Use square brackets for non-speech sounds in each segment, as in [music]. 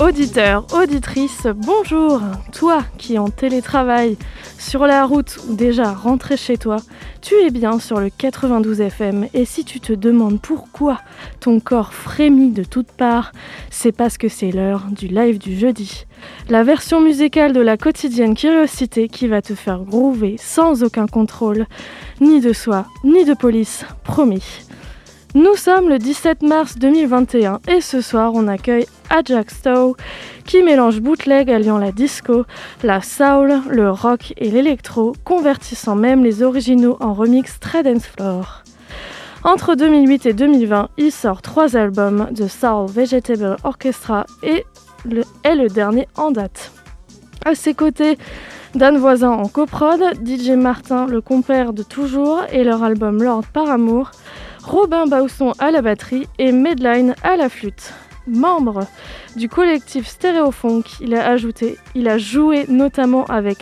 Auditeur, auditrice, bonjour Toi qui en télétravail, sur la route ou déjà rentré chez toi, tu es bien sur le 92 FM et si tu te demandes pourquoi ton corps frémit de toutes parts, c'est parce que c'est l'heure du live du jeudi. La version musicale de la quotidienne curiosité qui va te faire groover sans aucun contrôle, ni de soi, ni de police, promis. Nous sommes le 17 mars 2021 et ce soir on accueille Ajax Stowe qui mélange bootleg alliant la disco, la soul, le rock et l'électro, convertissant même les originaux en remix très dance floor. Entre 2008 et 2020, il sort trois albums de Soul Vegetable Orchestra et est le dernier en date. À ses côtés, Dan Voisin en coprod, DJ Martin, le compère de toujours, et leur album Lord par amour, Robin Bausson à la batterie et Medline à la flûte. Membre du collectif Stéréofunk, il a ajouté, il a joué notamment avec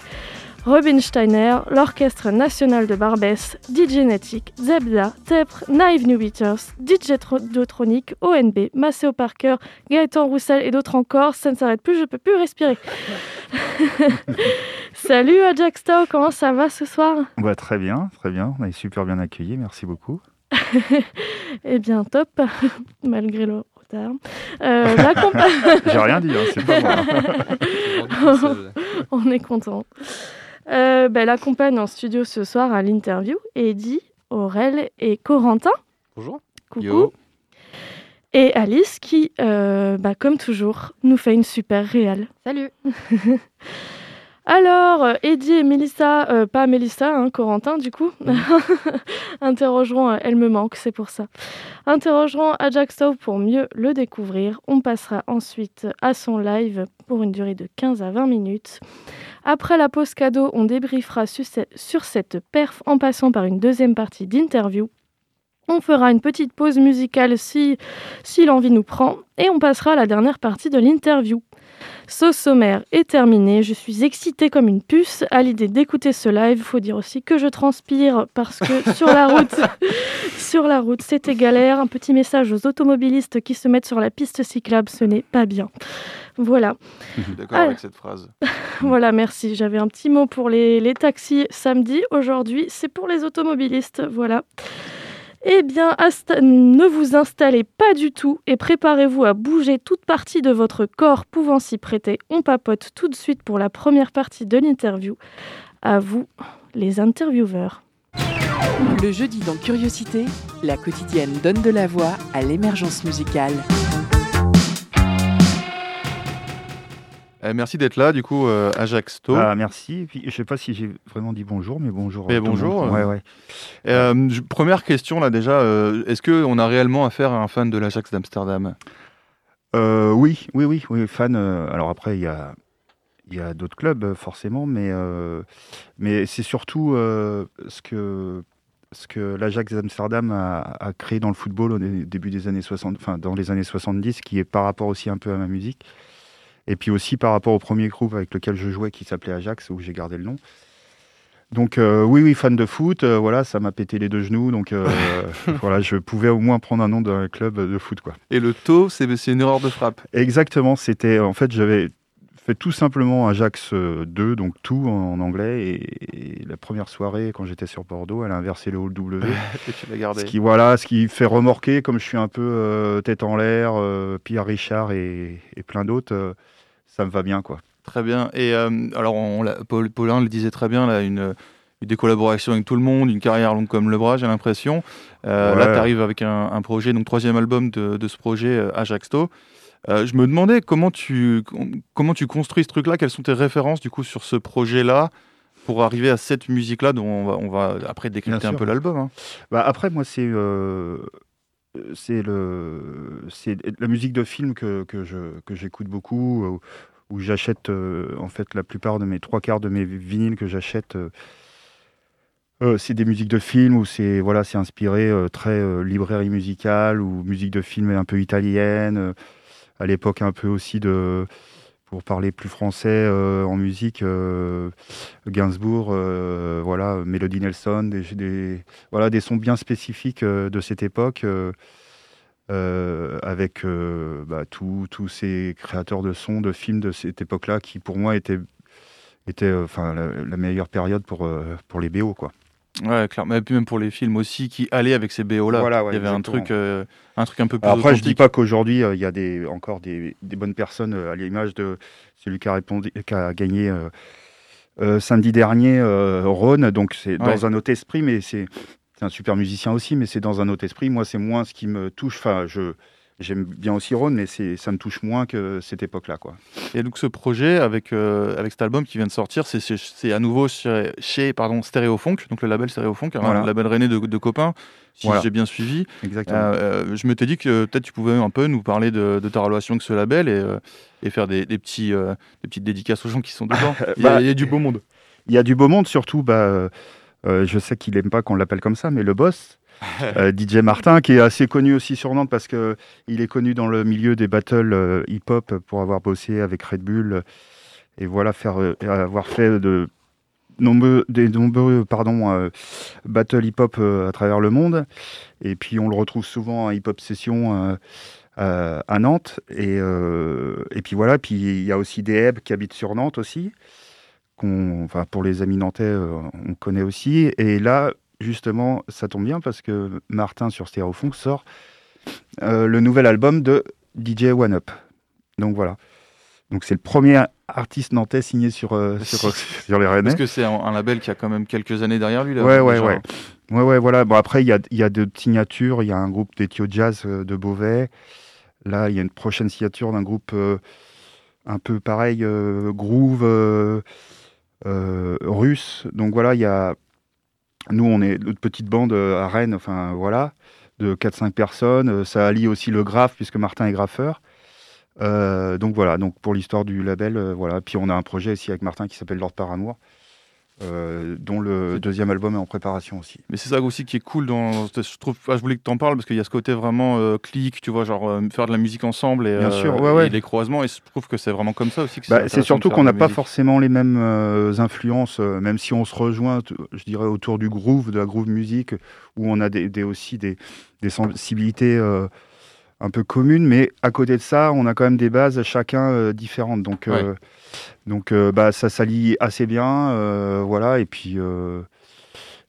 Robin Steiner, l'Orchestre National de Barbès, DJ Natic, Zebda, Tepre, Naive New Beaters, DJ Dotronic, ONB, Maceo Parker, Gaëtan Roussel et d'autres encore. Ça ne s'arrête plus, je peux plus respirer. [laughs] Salut Jack Stowe, comment ça va ce soir? Bah, Très bien, très bien. On est super bien accueillis, merci beaucoup. [laughs] eh bien, top, [laughs] malgré le retard. Euh, [laughs] J'ai rien dit, hein, c'est pas moi. On est content. Euh, ben, L'accompagne en studio ce soir à l'interview Eddie, Aurel et Corentin. Bonjour. Coucou. Et Alice qui, euh, bah, comme toujours, nous fait une super réelle. Salut. [laughs] Alors, euh, Eddie et Mélissa, euh, pas Mélissa, hein, Corentin du coup, [laughs] interrogeront, euh, elle me manque, c'est pour ça, interrogeront Ajax pour mieux le découvrir. On passera ensuite à son live pour une durée de 15 à 20 minutes. Après la pause cadeau, on débriefera sur cette perf en passant par une deuxième partie d'interview. On fera une petite pause musicale si, si l'envie nous prend et on passera à la dernière partie de l'interview. Ce sommaire est terminé. Je suis excitée comme une puce à l'idée d'écouter ce live. Il faut dire aussi que je transpire parce que [laughs] sur la route, sur la route, c'était galère. Un petit message aux automobilistes qui se mettent sur la piste cyclable, ce n'est pas bien. Voilà. Je suis d'accord avec cette phrase. [laughs] voilà, merci. J'avais un petit mot pour les, les taxis samedi. Aujourd'hui, c'est pour les automobilistes. Voilà. Eh bien, ne vous installez pas du tout et préparez-vous à bouger toute partie de votre corps pouvant s'y prêter. On papote tout de suite pour la première partie de l'interview. À vous, les intervieweurs. Le jeudi dans Curiosité, la quotidienne donne de la voix à l'émergence musicale. Euh, merci d'être là, du coup, euh, Ajax To. Ah, merci. je ne sais pas si j'ai vraiment dit bonjour, mais bonjour. Mais bonjour. Ouais, ouais. Euh, première question, là, déjà. Est-ce qu'on a réellement affaire à un fan de l'Ajax d'Amsterdam? Oui, oui, oui, oui. Fan. alors après, il y a, y a d'autres clubs, forcément, mais, mais c'est surtout ce que ce que l'Ajax d'Amsterdam a, a, créé dans le football au début des années 60, enfin dans les années 70, qui est par rapport aussi un peu à ma musique. Et puis aussi par rapport au premier groupe avec lequel je jouais qui s'appelait Ajax, où j'ai gardé le nom. Donc euh, oui, oui, fan de foot, euh, voilà, ça m'a pété les deux genoux, donc euh, [laughs] voilà, je pouvais au moins prendre un nom d'un club de foot, quoi. Et le taux, c'est une erreur de frappe. Exactement, c'était, en fait, j'avais fait tout simplement Ajax 2, donc tout en, anglais, et, la première soirée, quand j'étais sur Bordeaux, elle a inversé le haut W. [laughs] et tu l'as gardé. Ce qui, voilà, ce qui fait remorquer, comme je suis un peu tête en l'air, Pierre Richard et, et plein d'autres ça me va bien, quoi. Très bien. Et euh, alors, on, Paul, Paulin le disait très bien, là, une, des collaborations avec tout le monde, une carrière longue comme le bras, j'ai l'impression. Euh, là, tu arrives avec un, projet, donc troisième album de, ce projet, euh, Ajaxto. je me demandais comment tu, comment tu construis ce truc-là, quelles sont tes références du coup sur ce projet-là pour arriver à cette musique-là dont on va, on va après décrypter un peu l'album. Hein? Bah après, moi, c'est c'est le, c'est la musique de film que, que je, que j'écoute beaucoup, où, j'achète en fait la plupart de mes trois quarts de mes vinyles que j'achète. c'est des musiques de film où c'est voilà, c'est inspiré très librairie musicale ou musique de film un peu italienne. à l'époque un peu aussi de pour parler plus français euh, en musique, euh, Gainsbourg, euh, voilà, Melody Nelson, des, voilà, des sons bien spécifiques de cette époque, avec bah, tous ces créateurs de sons, de films de cette époque-là, qui pour moi étaient, enfin, la, meilleure période pour, pour les BO. Quoi. Ouais, clairement. Et puis même pour les films aussi qui allaient avec ces BO là. Voilà, il y avait un truc, euh, un truc un peu plus. après, je dis pas qu'aujourd'hui euh, il y a des, encore des, des bonnes personnes euh, à l'image de celui qui a, répondu, qui a gagné samedi dernier, Rhône. Donc c'est dans un autre esprit, mais c'est un super musicien aussi, mais c'est dans un autre esprit. Moi, c'est moins ce qui me touche. Enfin, je J'aime bien aussi Ron, mais ça me touche moins que cette époque-là. Quoi. Et donc ce projet, avec, euh, avec cet album qui vient de sortir, c'est à nouveau chez, chez pardon, Stéréofunk, donc le label Stéréofunk, un label rené de, de copains, si j'ai bien suivi. Exactement. Euh, euh, je m'étais dit que peut-être tu pouvais un peu nous parler de, ta relation avec ce label et, et faire des, des petits, des petites dédicaces aux gens qui sont dedans. [laughs] Bah, il, y a, du beau monde. Il y a du beau monde, surtout, bah, je sais qu'il n'aime pas qu'on l'appelle comme ça, mais le boss, euh, [laughs] DJ Martin, qui est assez connu aussi sur Nantes parce qu'il est connu dans le milieu des battles euh, hip-hop pour avoir bossé avec Red Bull et voilà, faire, euh, avoir fait de nombreux, des nombreux pardon, battles hip-hop à travers le monde. Et puis on le retrouve souvent à hip-hop session. à Nantes et, et puis voilà puis il y a aussi des Heb qui habitent sur Nantes aussi enfin pour les amis nantais on connaît aussi et là justement, ça tombe bien parce que Martin sur Stéréofunk sort euh, le nouvel album de DJ One Up. Donc voilà. Donc c'est le premier artiste nantais signé sur, euh, [laughs] sur, les Rennais. Parce que c'est un, label qui a quand même quelques années derrière lui. Là, ouais, ouais, ouais. Ouais, ouais, voilà. Bon, après, il y a, y a de signatures. Il y a un groupe d'Ethio Jazz euh, de Beauvais. Là, il y a une prochaine signature d'un groupe un peu pareil, groove russe. Donc voilà, il y a, nous, on est une petite bande euh, à Rennes, enfin voilà, de 4-5 personnes. Euh, ça allie aussi le graphe, puisque Martin est graffeur. Euh, donc voilà, donc pour l'histoire du label, voilà. Puis on a un projet ici avec Martin qui s'appelle Lord Par Amour. Euh, dont le deuxième album est en préparation aussi. Mais c'est ça aussi qui est cool dans. Je trouve, je voulais que tu en parles parce qu'il y a ce côté vraiment euh, clic, tu vois, genre euh, faire de la musique ensemble et, Bien sûr, les croisements. Et je trouve que c'est vraiment comme ça aussi. Bah, c'est surtout qu'on n'a pas forcément les mêmes influences, même si on se rejoint, je dirais, autour du groove, de la groove musique, où on a des, aussi des, des sensibilités un peu communes, mais à côté de ça, on a quand même des bases chacun différentes. Donc. Donc euh, bah, ça s'allie assez bien, euh, voilà, et puis, euh,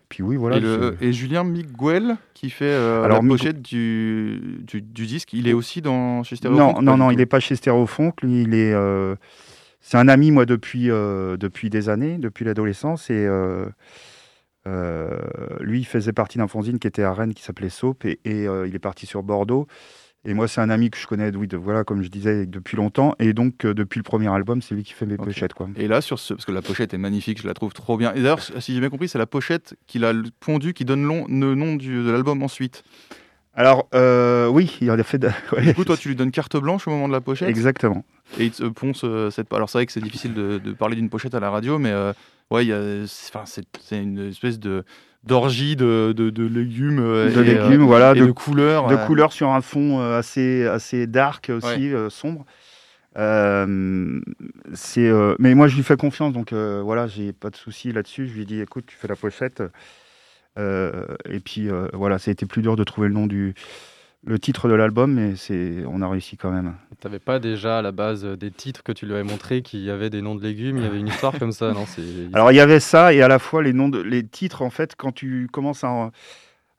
puis oui, voilà. Et, Julien Miguel, qui fait la pochette du, du, disque, il est aussi dans, chez Stéréofunk Non, non, non, il n'est pas chez Stéréofunk, lui, il est... c'est un ami, moi, depuis, depuis des années, depuis l'adolescence, et... lui, il faisait partie d'un fanzine qui était à Rennes qui s'appelait Soap et, et il est parti sur Bordeaux. Et moi, c'est un ami que je connais, oui, de, voilà, comme je disais, depuis longtemps. Et donc, euh, depuis le premier album, c'est lui qui fait mes pochettes. Quoi. Et là, sur ce, parce que la pochette est magnifique, je la trouve trop bien. Et d'ailleurs, si j'ai bien compris, c'est la pochette qu'il a pondu qui donne le nom du, de l'album ensuite. Alors, euh, oui, il a fait. De... [laughs] Du coup, toi, tu lui donnes carte blanche au moment de la pochette? Exactement. Et il te ponce euh, cette. Alors, c'est vrai que c'est difficile de, parler d'une pochette à la radio, mais ouais, c'est une espèce de d'orgie de, de, légumes, de légumes, euh, voilà, de, couleurs, de couleurs sur un fond euh, assez assez dark aussi, euh, sombre. c'est, mais moi je lui fais confiance, donc voilà, j'ai pas de souci là-dessus. Je lui dis, écoute, tu fais la pochette. et puis voilà, ça a été plus dur de trouver le nom du le titre de l'album, mais c'est, on a réussi quand même. Tu n'avais pas déjà à la base des titres que tu lui avais montré qui avaient des noms de légumes, il y avait une histoire comme ça, non [laughs] Alors il y avait ça et à la fois les noms de les titres en fait quand tu commences à,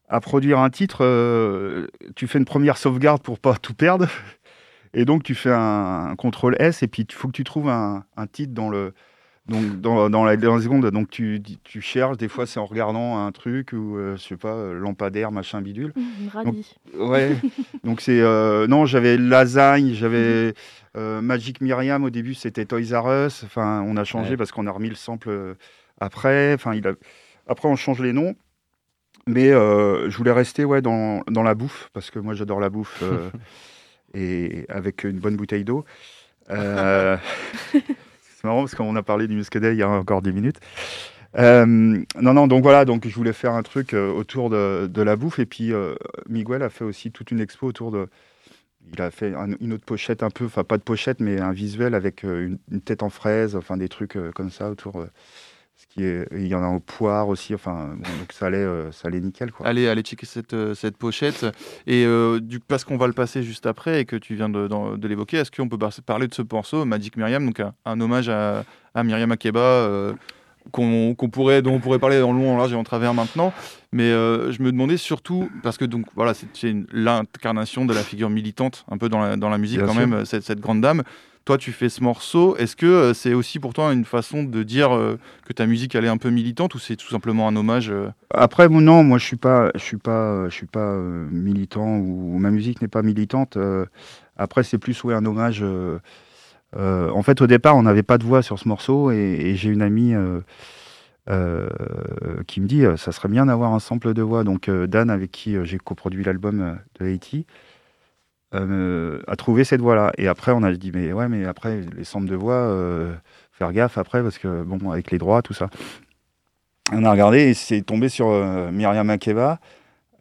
à produire un titre, euh, tu fais une première sauvegarde pour pas tout perdre et donc tu fais un, un contrôle S et puis il faut que tu trouves un, un titre dans le donc dans, dans, la, dans seconde, donc tu, tu cherches, des fois c'est en regardant un truc ou euh, je sais pas, euh, lampadaire, machin bidule. Mmh, donc, ouais. [laughs] donc c'est euh, non, j'avais lasagne, j'avais Magic Myriam au début, c'était Toys R Us. Enfin, on a changé parce qu'on a remis le sample après. Enfin, il a... après on change les noms. Mais je voulais rester ouais, dans, dans, la bouffe, parce que moi j'adore la bouffe, [laughs] et avec une bonne bouteille d'eau. [laughs] c'est marrant parce qu'on a parlé du muscadet il y a encore 10 minutes. non, non, donc voilà, donc je voulais faire un truc autour de, la bouffe. Et puis Miguel a fait aussi toute une expo autour de, il a fait une autre pochette un peu, enfin pas de pochette, mais un visuel avec euh, une, tête en fraise, enfin des trucs euh, comme ça autour. Euh, ce qui est, il y en a au poire aussi, enfin donc ça allait, ça allait nickel quoi. Allez, allez checker cette, cette pochette et du parce qu'on va le passer juste après et que tu viens de, de, l'évoquer, est-ce qu'on peut parler de ce morceau Magic Myriam, donc un, hommage à, à Myriam Akeba qu'on pourrait, dont on pourrait parler en long, en large et en travers maintenant. Mais euh, je me demandais surtout, parce que donc voilà, c'est l'incarnation de la figure militante, un peu dans la, dans la musique quand même, cette, cette, grande dame. Toi, tu fais ce morceau. Est-ce que euh, c'est aussi pour toi une façon de dire euh, que ta musique est un peu militante ou c'est tout simplement un hommage Après, non, moi je suis pas, suis pas, militant ou ma musique n'est pas militante. après, c'est plus ouais un hommage euh, en fait, au départ, on n'avait pas de voix sur ce morceau et, j'ai une amie euh, euh, qui me dit ça serait bien d'avoir un sample de voix. Donc Dan, avec qui j'ai coproduit l'album de Haiti, a trouvé cette voix-là. Et après, on a dit mais ouais, mais après les samples de voix, faire gaffe après parce que bon, avec les droits, tout ça. On a regardé et c'est tombé sur Myriam Makeba.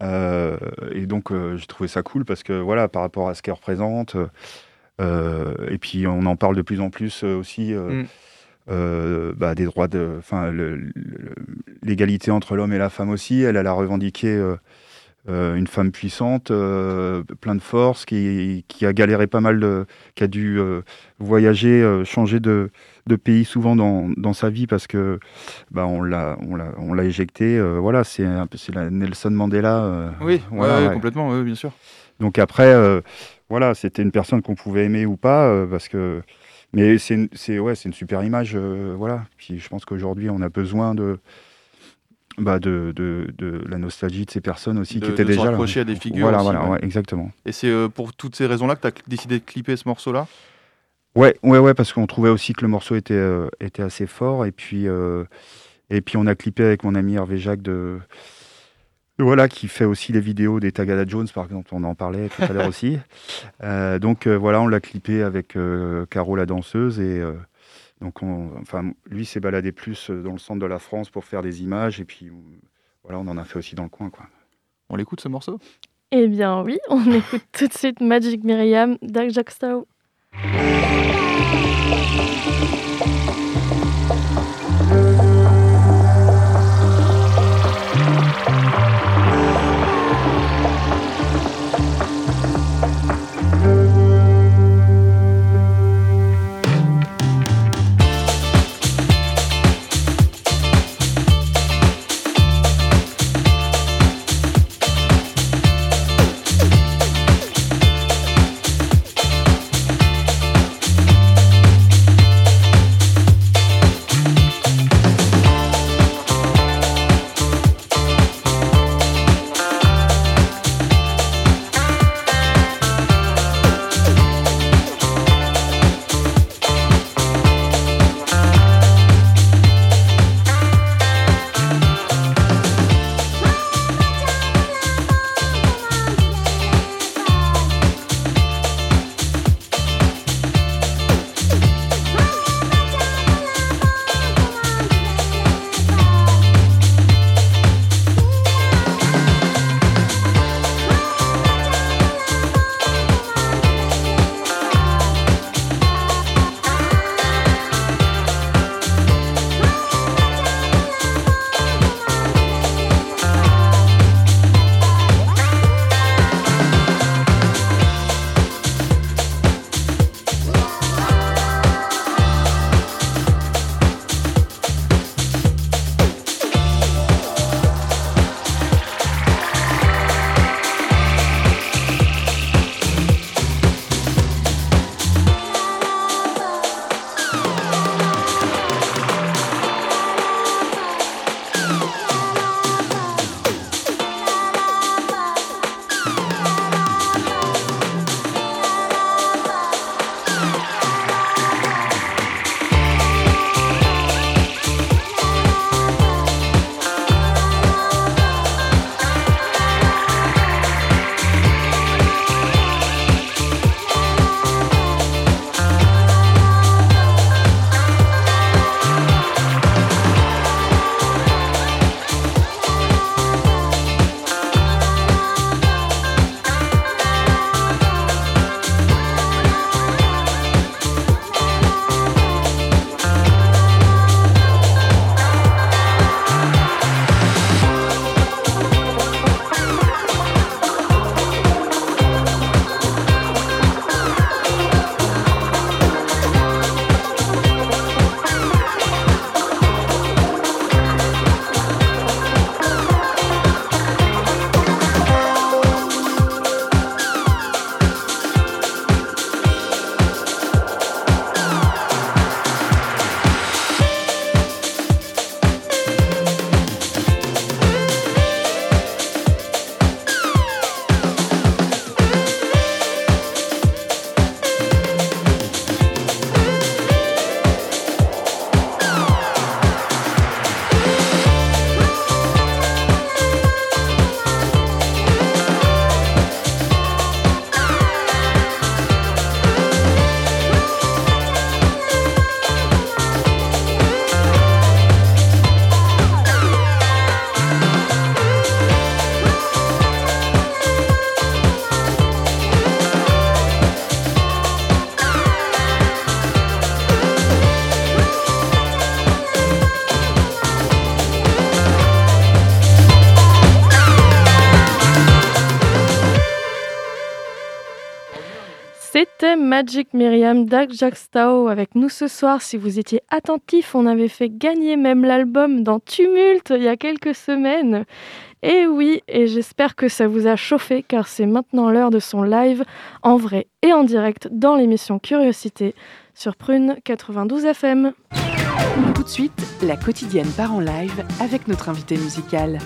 et donc j'ai trouvé ça cool parce que voilà, par rapport à ce qu'elle représente, euh, et puis on en parle de plus en plus euh, aussi. Euh, mm. bah, des droits de, enfin, l'égalité entre l'homme et la femme aussi. Elle, elle a revendiqué une femme puissante, plein de force, qui, qui, a galéré pas mal, de, qui a dû voyager, changer de, de, pays souvent dans, dans, sa vie parce que bah, on l'a on l'a éjecté. voilà, c'est la Nelson Mandela. oui, voilà, complètement, bien sûr. Donc après, voilà, c'était une personne qu'on pouvait aimer ou pas, euh, parce que. Mais c'est ouais, une super image, euh, voilà. Puis je pense qu'aujourd'hui, on a besoin de, bah de, de, de, la nostalgie de ces personnes aussi qui étaient déjà là. à des figures. Voilà, voilà, exactement. Et c'est euh, pour toutes ces raisons-là que tu as décidé de clipper ce morceau-là? Ouais, ouais, ouais, parce qu'on trouvait aussi que le morceau était, était assez fort. Et puis, et puis on a clippé avec mon ami Hervé Jacques de, voilà, qui fait aussi les vidéos des Tagada Jones, par exemple, on en parlait tout à l'heure [laughs] aussi. Euh, donc euh, voilà, on l'a clippé avec euh, Caro la danseuse et donc on, enfin, lui s'est baladé plus dans le centre de la France pour faire des images et puis voilà, on en a fait aussi dans le coin. Quoi. On l'écoute ce morceau? Eh bien oui, on [laughs] écoute tout de suite Magic Myriam d'Ag Jack Magic Myriam Stao avec nous ce soir. Si vous étiez attentifs, on avait fait gagner même l'album dans Tumulte il y a quelques semaines. Et oui, et j'espère que ça vous a chauffé car c'est maintenant l'heure de son live en vrai et en direct dans l'émission Curiosité sur Prune 92 FM. Tout de suite, la quotidienne part en live avec notre invité musical.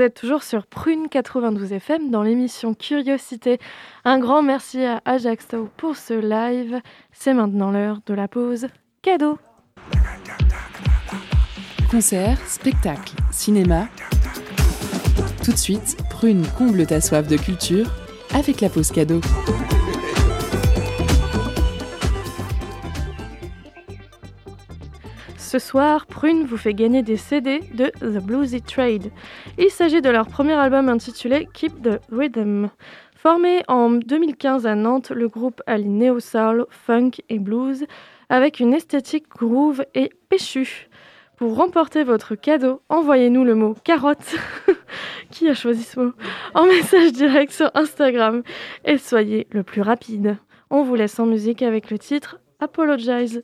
Vous êtes toujours sur Prune 92 FM dans l'émission Curiosité. Un grand merci à Ajaxo pour ce live. C'est maintenant l'heure de la pause cadeau. Concert, spectacle, cinéma. Tout de suite, Prune comble ta soif de culture avec la pause cadeau. Ce soir, Prune vous fait gagner des CD de The Bluesy Trade. Il s'agit de leur premier album intitulé Keep the Rhythm. Formé en 2015 à Nantes, le groupe allie néo soul, funk et blues avec une esthétique groove et péchue. Pour remporter votre cadeau, envoyez-nous le mot carotte. [laughs] Qui a choisi ce mot? En message direct sur Instagram et soyez le plus rapide. On vous laisse en musique avec le titre Apologize.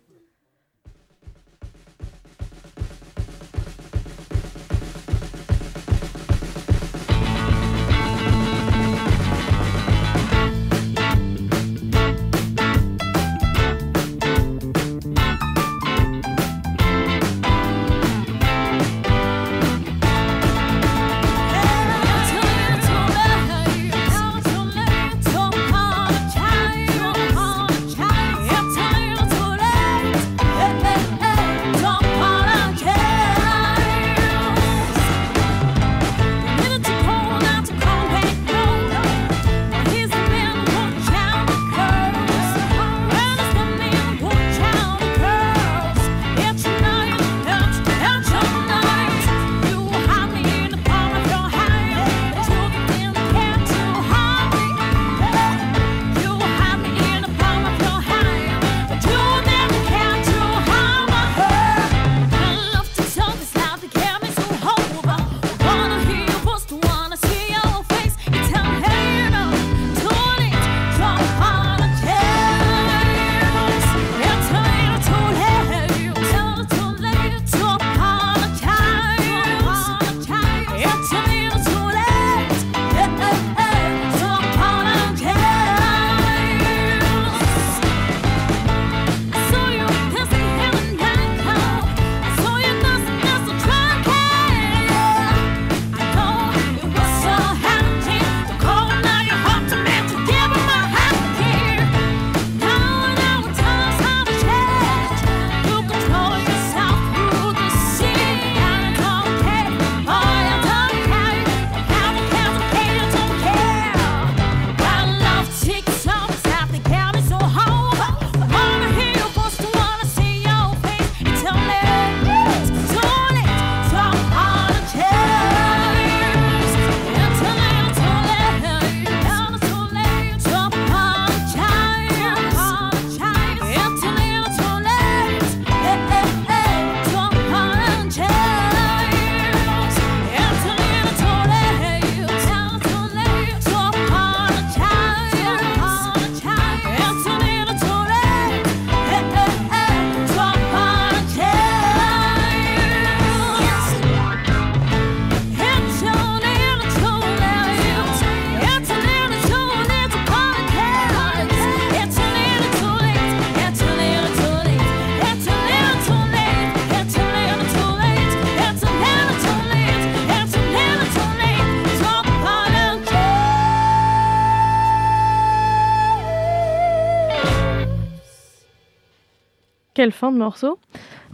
Quelle fin de morceau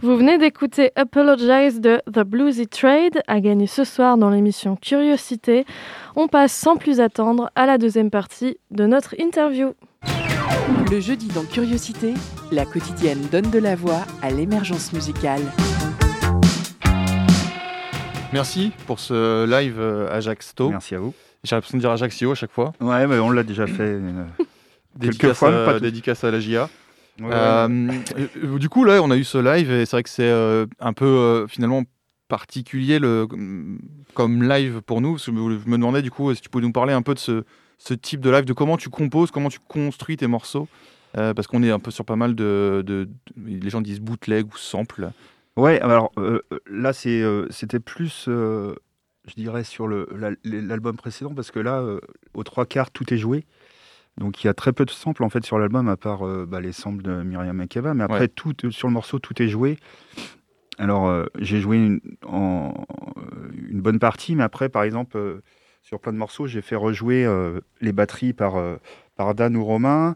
Vous venez d'écouter Apologize de The Bluesy Trade, à gagner ce soir dans l'émission Curiosité. On passe sans plus attendre à la deuxième partie de notre interview. Le jeudi dans Curiosité, la quotidienne donne de la voix à l'émergence musicale. Merci pour ce live euh, Ajaxto. Merci à vous. J'ai l'impression de dire Ajaccio à chaque fois. Ouais, mais on l'a déjà fait. euh, [laughs] quelques Dédicace, fois, à, pas dédicace à la GIA. Ouais, ouais. Euh, euh, du coup, là, on a eu ce live et c'est vrai que c'est euh, un peu euh, finalement particulier le, comme live pour nous. Parce que Je me demandais du coup si tu pouvais nous parler un peu de ce, ce type de live, de comment tu composes, comment tu construis tes morceaux. Euh, parce qu'on est un peu sur pas mal de, de- de- Les gens disent bootleg ou sample. Ouais, alors euh, là, c'est, euh, c'était plus, euh, je dirais, sur le, la- l'album précédent, parce que là, euh, aux trois quarts, tout est joué. Donc il y a très peu de samples en fait sur l'album, à part euh, bah, les samples de Myriam Makeba. Mais après, Ouais. tout, euh, sur le morceau, tout est joué. alors, j'ai joué une, en, une bonne partie, mais après, par exemple, sur plein de morceaux, j'ai fait rejouer les batteries par, par Dan ou Romain.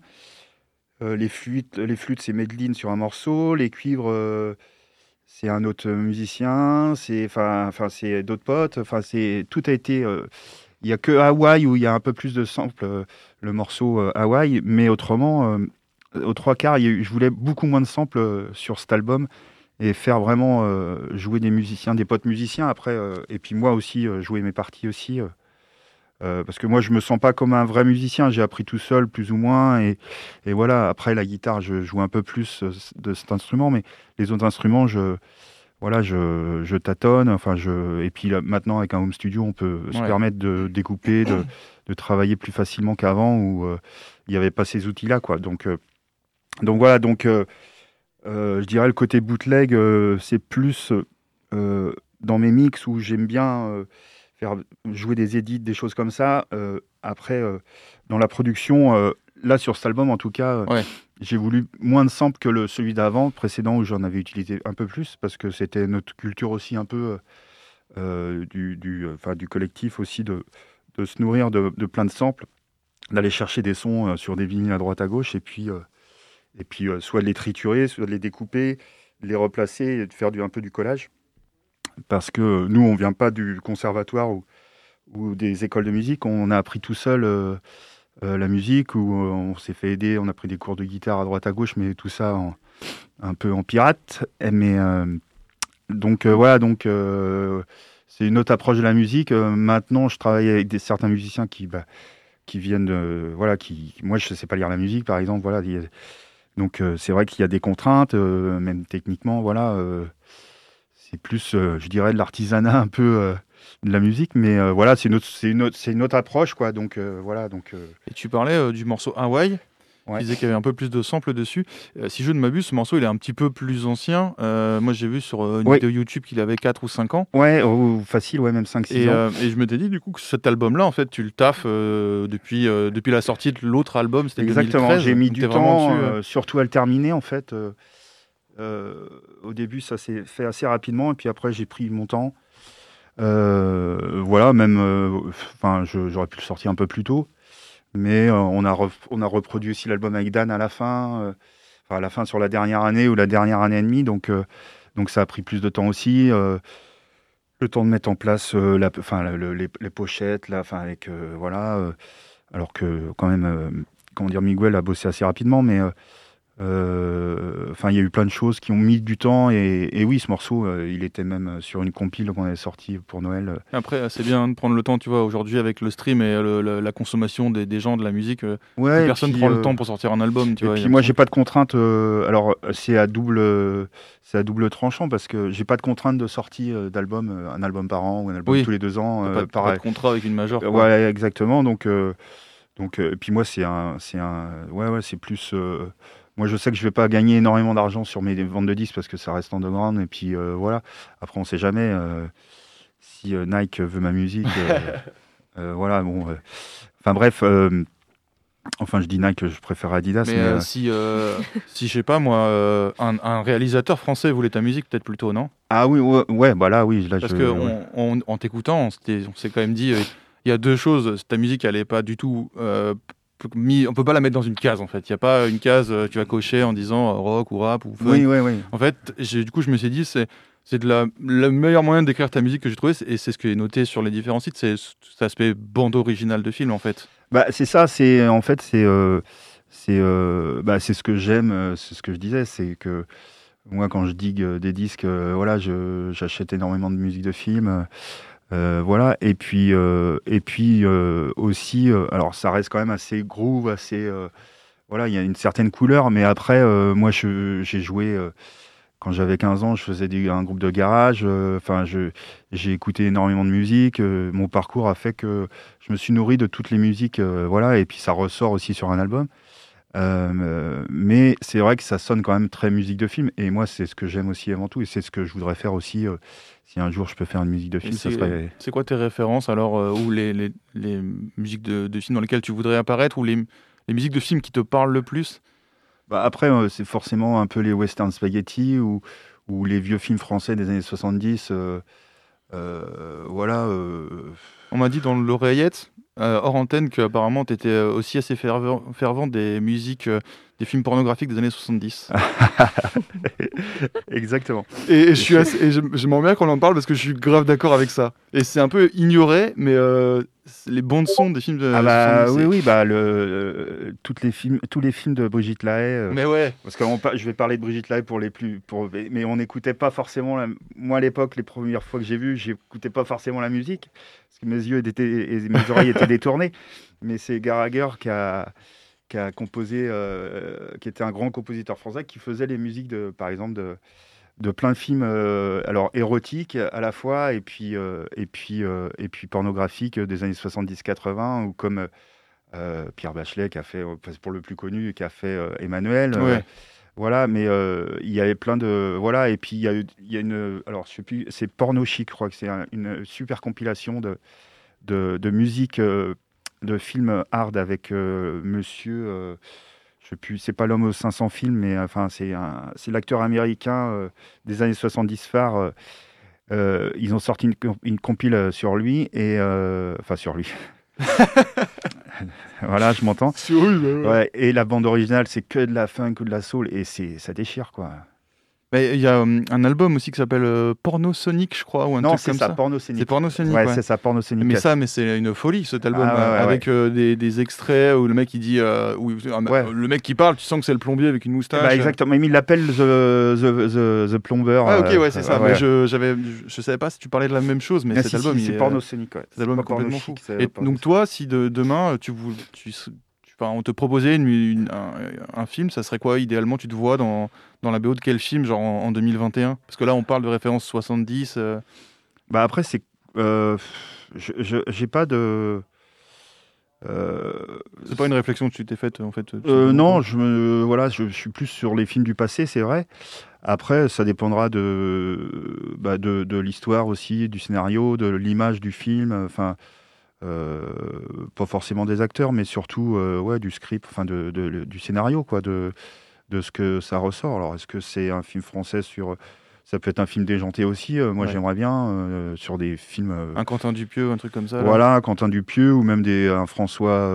les flûtes, les flûtes c'est Medline sur un morceau. Les cuivres, c'est un autre musicien. C'est enfin, c'est d'autres potes. Enfin, c'est tout a été. Il n'y a que Hawaï où il y a un peu plus de samples, le morceau Hawaï, mais autrement, aux trois quarts, je voulais beaucoup moins de samples sur cet album et faire vraiment jouer des musiciens, des potes musiciens après, et puis moi aussi jouer mes parties aussi. Euh, parce que moi, je me sens pas comme un vrai musicien. J'ai appris tout seul, plus ou moins. Et, voilà, après, la guitare, je joue un peu plus euh, de cet instrument. Mais les autres instruments, je, voilà, je, je tâtonne. Enfin, je, et puis là, maintenant, avec un home studio, on peut se permettre de découper, de, de travailler plus facilement qu'avant où euh, il n'y avait pas ces outils-là. Quoi. Donc, donc voilà, donc, je dirais le côté bootleg, c'est plus dans mes mix où j'aime bien faire jouer des édits, des choses comme ça. Euh, après, euh, dans la production, euh, là sur cet album en tout cas, j'ai voulu moins de samples que le, celui d'avant, précédent où j'en avais utilisé un peu plus parce que c'était notre culture aussi un peu du, du, du, collectif aussi de, de se nourrir de, de, plein de samples, d'aller chercher des sons sur des vinyles à droite à gauche et puis, et puis soit de les triturer, soit de les découper, de les replacer et de faire du, un peu du collage parce que nous, on vient pas du conservatoire ou, ou, des écoles de musique. On a appris tout seul euh, euh, la musique, ou euh, on s'est fait aider, on a pris des cours de guitare à droite à gauche, mais tout ça un peu en pirate. Mais donc voilà, donc c'est une autre approche de la musique. maintenant, je travaille avec certains musiciens qui, bah, qui viennent de, voilà, qui, moi, je ne sais pas lire la musique, par exemple, voilà. donc c'est vrai qu'il y a des contraintes, même techniquement, voilà c'est plus, euh, je dirais, de l'artisanat un peu euh, de la musique, mais euh, voilà, c'est une, autre, une, une autre approche, quoi. Donc voilà. Donc, Et tu parlais du morceau Hawaii. Tu disais qu'il y avait un peu plus de samples dessus. si je ne m'abuse, ce morceau il est un petit peu plus ancien. moi j'ai vu sur une vidéo YouTube qu'il avait 4 ou 5 ans. Ouais, oh, facile, ouais, même 5-6 ans. et je me dit du coup que cet album-là, en fait, tu le taffes depuis, depuis la sortie de l'autre album, c'était Exactement, j'ai mis du temps, surtout à le terminer en fait. Euh, au début, ça s'est fait assez rapidement, et puis après, j'ai pris mon temps. Euh, voilà, même, euh, enfin, j'aurais pu le sortir un peu plus tôt, mais on a on a reproduit aussi l'album avec Dan à la fin, à la fin sur la dernière année ou la dernière année et demie, donc donc ça a pris plus de temps aussi. le temps de mettre en place la, enfin, les, pochettes, là, enfin, avec voilà, alors que quand même, comment dire, Miguel a bossé assez rapidement, mais euh, enfin, il y a eu plein de choses qui ont mis du temps. Et, oui, ce morceau, euh, il était même sur une compile qu'on avait sorti pour Noël. Après, c'est bien de prendre le temps, tu vois, aujourd'hui avec le stream et la consommation des, gens de la musique. Euh, ouais, personne ne prend le temps pour sortir un album, tu et vois. Puis moi, j'ai pas de contrainte. alors, c'est à double, c'est à double tranchant parce que j'ai pas de contrainte de sortie d'album, un album par an ou un album tous les deux ans. Pas, pas, de contrat avec une majeure. Ouais, exactement. Donc, donc, et puis moi, c'est un, c'est un, ouais, ouais, c'est plus moi, je sais que je vais pas gagner énormément d'argent sur mes ventes de disques parce que ça reste en underground. Et puis euh, voilà. Après, on sait jamais euh, si euh, Nike veut ma musique. [laughs] voilà. Bon. Enfin bref. Enfin, je dis Nike, je préfère Adidas. Mais, si, si je sais pas moi, un, réalisateur français voulait ta musique, peut-être plutôt, non? Ah oui, ouais, bah là, oui. Là, Parce je, que en t'écoutant, on s'est quand même dit, il y a deux choses. Ta musique, elle est pas du tout on peut pas la mettre dans une case en fait. Il n'y a pas une case euh, tu vas cocher en disant euh, rock ou rap ou. Oui, oui, oui. En fait, du coup, je me suis dit c'est c'est de la le meilleur moyen d'écrire ta musique que j'ai trouvé et c'est ce qui est noté sur les différents sites, c'est cet aspect bande originale de film en fait. Bah c'est ça, c'est en fait c'est euh, c'est bah, c'est ce que j'aime, c'est ce que je disais, c'est que moi quand je digue des disques, voilà, j'achète énormément de musique de film. Euh, voilà, et puis, euh, et puis euh, aussi, alors ça reste quand même assez groove, assez. voilà, il y a une certaine couleur, mais après, moi j'ai joué. quand j'avais 15 ans, je faisais un groupe de garage. Enfin, j'ai écouté énormément de musique. mon parcours a fait que je me suis nourri de toutes les musiques. voilà, et puis ça ressort aussi sur un album. Mais c'est vrai que ça sonne quand même très musique de film. Et moi, c'est ce que j'aime aussi avant tout. Et c'est ce que je voudrais faire aussi si un jour je peux faire une musique de film, ça serait. C'est quoi tes références alors, euh, ou les, les, les, musiques de, de films dans lesquelles tu voudrais apparaître, ou les, les musiques de films qui te parlent le plus? Bah Après, euh, c'est forcément un peu les western spaghetti ou, ou les vieux films français des années 70. Voilà. On m'a dit dans l'oreillette, hors antenne, qu'apparemment tu étais aussi assez fervent, fervent des musiques des films pornographiques des années 70. [laughs] Exactement. Et, je, suis et je, m'en bien qu'on en parle parce que je suis grave d'accord avec ça. Et c'est un peu ignoré, mais euh, les bandes son des films de ah bah, Oui, oui, bah, le, euh, toutes les films, tous les films de Brigitte Lahaye. Euh, mais ouais. Parce que je vais parler de Brigitte Lahaye pour les plus. Pour, mais on n'écoutait pas forcément. moi, à l'époque, les premières fois que j'ai vu, j'écoutais pas forcément la musique. Parce que mes yeux étaient, et mes oreilles étaient [laughs] détournées. Mais c'est Garager qui a qui a composé, euh, qui était un grand compositeur français, qui faisait les musiques, de, par exemple, de, de plein de films, euh, alors érotiques à la fois, et puis, euh, et puis, et puis pornographiques des années 70-80, ou comme Pierre Bachelet, qui a fait, pour le plus connu, qui a fait Emmanuel. Voilà, mais il y avait plein de. Voilà, et puis il y a, il y a une. Alors, je sais plus, c'est Porno Chic, je crois que c'est une super compilation de, de, de musique de films hard avec euh, monsieur. Euh, je sais plus, c'est pas l'homme aux 500 films, mais enfin, c'est l'acteur américain euh, des années 70 phare. ils ont sorti une, compile sur lui, et enfin sur lui. [laughs] [laughs] voilà, je m'entends. et la bande originale, c'est que de la funk ou de la soul, et c'est ça déchire, quoi. Il y a euh, un album aussi qui s'appelle euh, Porno Sonic, je crois, ou un non, truc comme ça. ça. Porno Sonic. C'est Porno Sonic. Ouais, c'est ça, Porno Sonic. Mais ça, mais c'est une folie cet album, ah, avec euh, des, des, extraits où le mec il dit, où, le mec qui parle, tu sens que c'est le plombier avec une moustache. Bah, exactement. Mais il l'appelle the, the, the, the, Plumber. Ah ok, ouais, c'est ça. Mais je, j'avais, je savais pas si tu parlais de la même chose, mais, cet album, c'est Porno Sonic. Ouais. Cet album est complètement fou. Et donc toi, si demain tu, tu on te proposait une, un, film, ça serait quoi idéalement Tu te vois dans, dans la BO de quel film, genre en, 2021 Parce que là, on parle de référence 70. Euh. Bah après, c'est. Euh, j'ai pas de. Euh, c'est pas une réflexion que tu t'es faite en fait Non, je, me, voilà, je, suis plus sur les films du passé, c'est vrai. Après, ça dépendra de, bah, de, de l'histoire aussi, du scénario, de l'image du film. Enfin, euh, pas forcément des acteurs, mais surtout euh, ouais, du script, enfin du scénario, quoi, de ce que ça ressort. Alors, est-ce que c'est un film français sur ça peut être un film déjanté aussi. Euh, moi, j'aimerais bien euh, sur des films. Euh, un Quentin Dupieux, un truc comme ça. Voilà, un Quentin Dupieux ou même des, un François.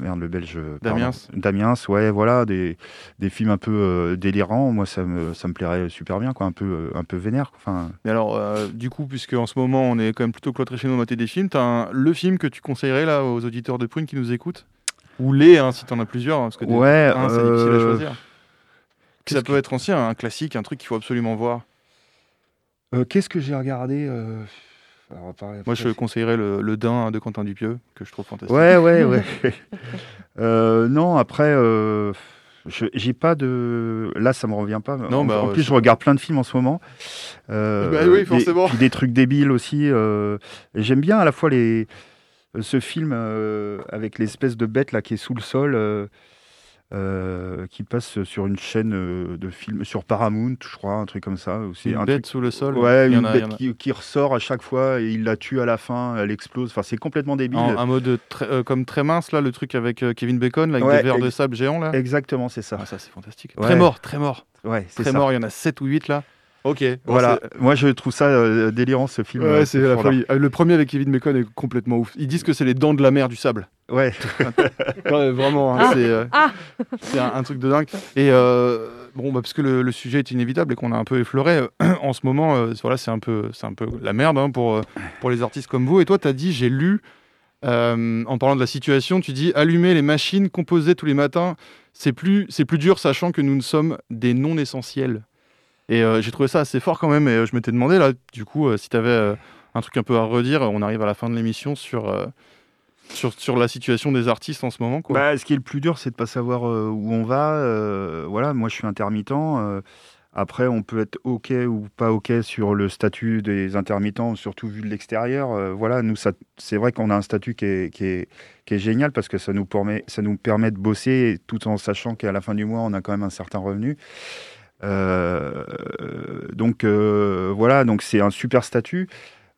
merde, le belge. Damiens. Damiens, ouais, voilà, des, des films un peu délirants. Moi, ça me, ça me plairait super bien, quoi, un peu, un peu vénère. Enfin. Mais alors, du coup, puisque en ce moment, on est quand même plutôt cloîtré chez nous mater des films, le film que tu conseillerais là aux auditeurs de Prune qui nous écoutent? Ou les, hein, si tu en as plusieurs, hein, parce que ouais, c'est difficile à choisir. Ça peut être ancien, un classique, un truc qu'il faut absolument voir. Euh, qu'est-ce que j'ai regardé euh, Moi, je conseillerais le, le Dain de Quentin Dupieux, que je trouve fantastique. Ouais, ouais, [laughs] ouais. Euh, non, après, j'ai pas de. Là, ça me revient pas. Non, en, bah, plus, je regarde plein de films en ce moment. bah oui, forcément. Des, des trucs débiles aussi. J'aime bien à la fois les, ce film avec l'espèce de bête là qui est sous le sol. Euh, qui passe sur une chaîne euh, de films, sur Paramount, je crois, un truc comme ça. Une un bête sous le sol Ouais, une bête qui, ressort à chaque fois et il la tue à la fin, elle explose. Enfin, c'est complètement débile. un mode euh, comme très mince, là, le truc avec Kevin Bacon, là, avec des verres de sable géants, là Exactement, c'est ça. Ah, ça, c'est fantastique. Très mort, très mort. Ouais, très mort, il y en a 7 ou 8 là. Ok. voilà. Moi, je trouve ça délirant ce film. Ouais, c'est la folie. Le premier avec Kevin Bacon est complètement ouf. Ils disent que c'est les dents de la mer du sable. [laughs] Ouais. vraiment, hein, c'est ah. un, truc de dingue. Et euh, bon, bah, parce que le, sujet est inévitable et qu'on a un peu effleuré, euh, [clears throat] en ce moment, euh, voilà, c'est un, peu, un peu la merde hein, pour, pour les artistes comme vous. Et toi, tu as dit, j'ai lu, en parlant de la situation, tu dis, allumer les machines, composer tous les matins, c'est plus, plus dur, sachant que nous ne sommes des non essentiels. Et j'ai trouvé ça assez fort quand même. Et je m'étais demandé, là, du coup, si tu avais un truc un peu à redire, on arrive à la fin de l'émission sur sur, la situation des artistes en ce moment quoi. Bah, ce qui est le plus dur, c'est de ne pas savoir euh, où on va. Euh, voilà, moi je suis intermittent. Euh, après, on peut être OK ou pas OK sur le statut des intermittents, surtout vu de l'extérieur. voilà, nous, c'est vrai qu'on a un statut qui est, qui, est, qui est, génial parce que ça nous, permet, ça nous permet de bosser tout en sachant qu'à la fin du mois, on a quand même un certain revenu. donc voilà, donc c'est un super statut.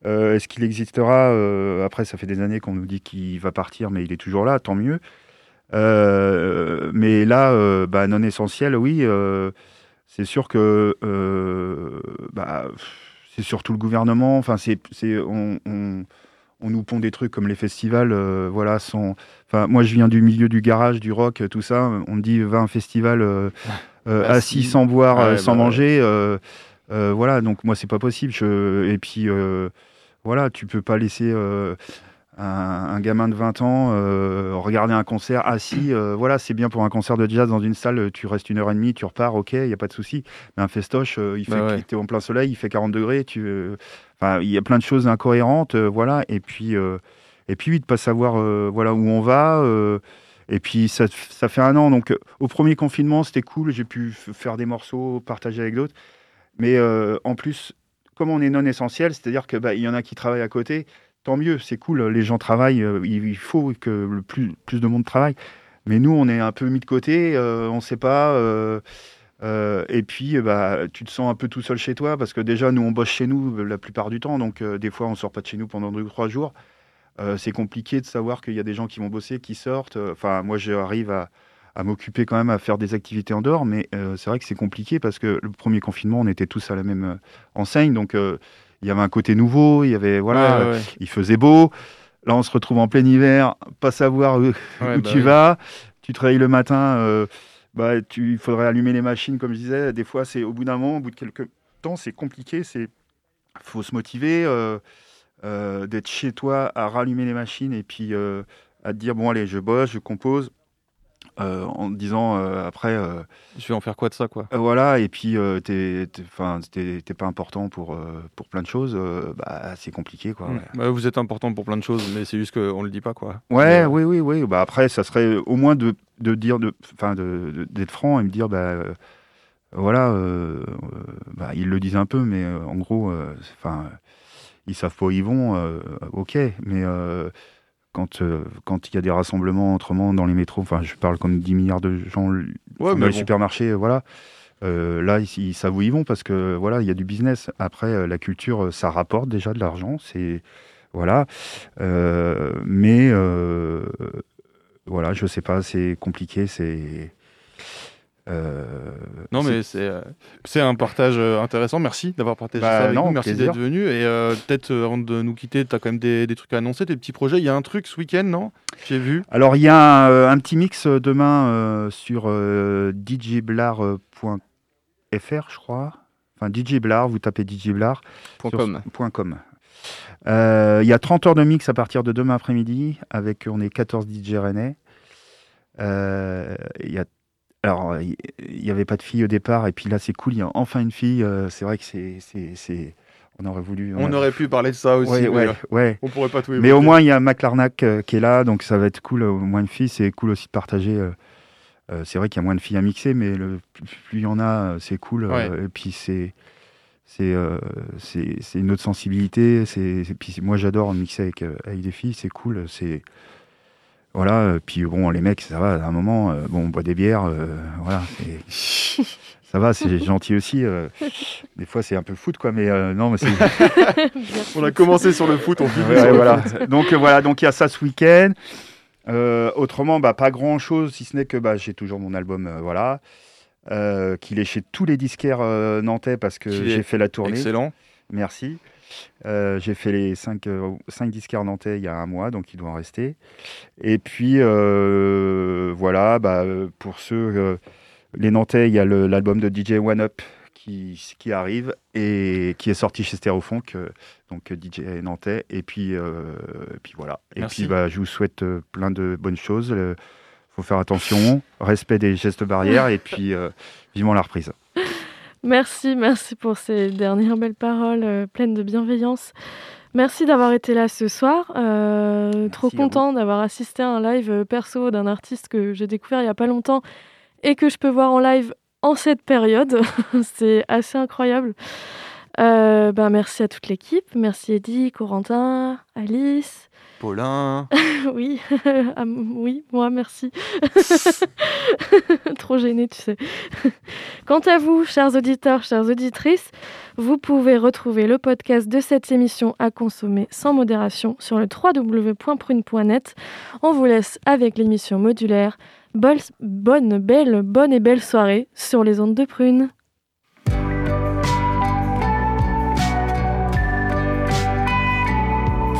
Euh, est-ce qu'il existera euh, Après, ça fait des années qu'on nous dit qu'il va partir, mais il est toujours là, tant mieux. Euh, mais là, bah, non essentiel, oui. c'est sûr que bah, c'est surtout le gouvernement. Enfin, c'est, on, on, nous pond des trucs comme les festivals. voilà, sont, enfin, moi, je viens du milieu du garage, du rock, tout ça. On me dit va un festival [laughs] assis sans boire, sans bah manger. voilà, donc moi, c'est pas possible. Je, et puis voilà, tu peux pas laisser un, gamin de 20 ans euh, regarder un concert assis. Euh, voilà, c'est bien pour un concert de jazz dans une salle, tu restes une heure et demie, tu repars, ok, il n'y a pas de souci. Mais un festoche, euh, il bah fait, en plein soleil, il fait 40 degrés, tu, enfin, il y a plein de choses incohérentes, voilà. Et puis, et puis, oui, de pas savoir, voilà, où on va. et puis, ça, ça, fait un an. Donc, au premier confinement, c'était cool. J'ai pu faire des morceaux, partager avec d'autres. Mais en plus, comme on est non essentiel, c'est-à-dire qu'il bah, y en a qui travaillent à côté tant mieux, c'est cool, les gens travaillent, euh, il faut que plus de monde travaille. Mais nous, on est un peu mis de côté, euh, on ne sait pas. Euh, et puis, bah, tu te sens un peu tout seul chez toi, parce que déjà, nous, on bosse chez nous la plupart du temps, donc des fois, on ne sort pas de chez nous pendant deux ou trois jours. c'est compliqué de savoir qu'il y a des gens qui vont bosser, qui sortent. Enfin, moi, j'arrive à, à m'occuper quand même, à faire des activités en dehors, mais c'est vrai que c'est compliqué, parce que le premier confinement, on était tous à la même enseigne, donc il y avait un côté nouveau, il y avait voilà, il faisait beau. Là, on se retrouve en plein hiver, pas savoir où, bah tu vas. Tu travailles le matin, euh, bah, tu, il faudrait allumer les machines, comme je disais. Des fois, c'est au bout d'un moment, au bout de quelques temps, c'est compliqué. C'est faut se motiver, euh, euh, d'être chez toi à rallumer les machines et puis à te dire bon allez, je bosse, je compose. Euh, en disant euh, après. Euh, je vais en faire quoi de ça, quoi? Voilà, et puis t'es pas important pour, pour plein de choses, bah, c'est compliqué, quoi. Mmh. Bah, vous êtes important pour plein de choses, mais c'est juste qu'on le dit pas, quoi. Ouais, oui, oui, oui. Bah, après, ça serait au moins de, de dire, d'être de, de, franc et me dire, bah, voilà, bah, ils le disent un peu, mais en gros, enfin, ils savent pas où ils vont, ok, mais quand euh, quand il y a des rassemblements autrement dans les métros, enfin je parle comme 10 milliards de gens dans les supermarchés, voilà. Euh, là, ils, savent où ils vont parce que voilà, il y a du business. Après, euh, la culture, ça rapporte déjà de l'argent, c'est voilà. mais voilà, je sais pas, c'est compliqué, c'est euh, non, mais c'est euh, c'est un partage euh, intéressant. Merci d'avoir partagé bah, ça avec nous. Merci d'être venu. Et peut-être avant de nous quitter, tu as quand même des, des, trucs à annoncer, des petits projets. Il y a un truc ce week-end, non? J'ai vu. Alors, il y a un, petit mix demain sur djblar.fr, je crois. Enfin, djblar, vous tapez djblar.com. Il y a 30 heures de mix à partir de demain après-midi. Avec, on est 14 DJ rennais. Il y a alors, il n'y avait pas de fille au départ, et puis là, c'est cool, il y a enfin une fille. Euh, c'est vrai que c'est. On aurait voulu. On, aurait pu parler de ça aussi. Ouais, ouais, ouais. On pourrait pas tout Mais au moins, il y a McLarnac euh, qui est là, donc ça va être cool, au moins une fille. C'est cool aussi de partager. Euh, c'est vrai qu'il y a moins de filles à mixer, mais le, plus il y en a, c'est cool. et puis, c'est. C'est c'est une autre sensibilité. C'est puis moi j'adore mixer avec, avec des filles, c'est cool. C'est voilà, euh, puis bon, les mecs, ça va, à un moment, euh, bon, on boit des bières, euh, voilà, [laughs] ça va, c'est gentil aussi. des fois, c'est un peu foot, quoi, mais non, mais c'est. [laughs] on a commencé sur le foot, on voilà. Donc voilà, donc il y a ça ce week-end. autrement, bah, pas grand-chose, si ce n'est que bah, j'ai toujours mon album, voilà, qu'il est chez tous les disquaires nantais parce que j'ai fait la tournée. Excellent. Merci. Euh, j'ai fait les 5, 5 disquaires nantais il y a un mois, donc il doit en rester. Et puis, euh, voilà, bah, pour ceux, euh, les nantais, il y a l'album de DJ One Up qui, qui, arrive et qui est sorti chez Stereofunk, donc DJ nantais. Et puis, puis voilà. Et puis, bah, je vous souhaite plein de bonnes choses. Il faut faire attention, respect des gestes barrières et puis vivement la reprise. Merci, merci pour ces dernières belles paroles euh, pleines de bienveillance. Merci d'avoir été là ce soir. Euh, trop content d'avoir assisté à un live euh, perso d'un artiste que j'ai découvert il n'y a pas longtemps et que je peux voir en live en cette période. [laughs] C'est assez incroyable. ben, merci à toute l'équipe. Merci Eddie, Corentin, Alice, [laughs] Oui, [laughs] ah, oui, moi, merci. [laughs] Trop gêné, tu sais. Quant à vous, chers auditeurs, chères auditrices, vous pouvez retrouver le podcast de cette émission à consommer sans modération sur le www.prune.net. On vous laisse avec l'émission modulaire. Bonne, belle, bonne et belle soirée sur les ondes de prune.